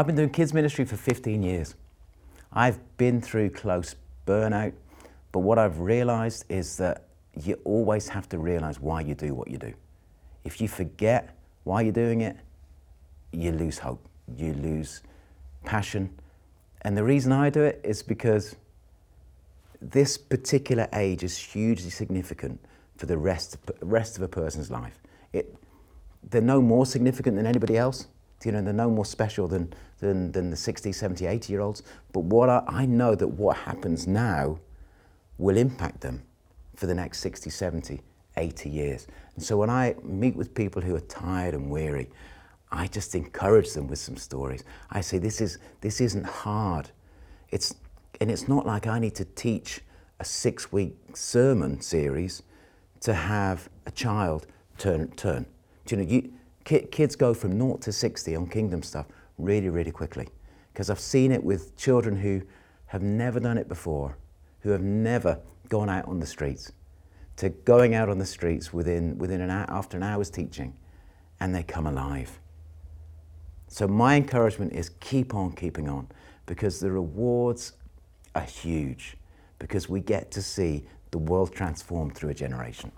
I've been doing kids ministry for 15 years. I've been through close burnout, but what I've realized is that you always have to realize why you do what you do. If you forget why you're doing it, you lose hope, you lose passion. And the reason I do it is because this particular age is hugely significant for the rest, rest of a person's life. It, they're no more significant than anybody else. You know, they're no more special than, than, than the 60, 70, 80 year olds. But what I, I know that what happens now will impact them for the next 60, 70, 80 years. And so when I meet with people who are tired and weary, I just encourage them with some stories. I say, this, is, this isn't hard. It's, and it's not like I need to teach a six week sermon series to have a child turn. turn. Do you know, you, kids go from naught to 60 on kingdom stuff really, really quickly. Because I've seen it with children who have never done it before, who have never gone out on the streets, to going out on the streets within, within an hour, after an hour's teaching, and they come alive. So my encouragement is keep on keeping on because the rewards are huge because we get to see the world transformed through a generation.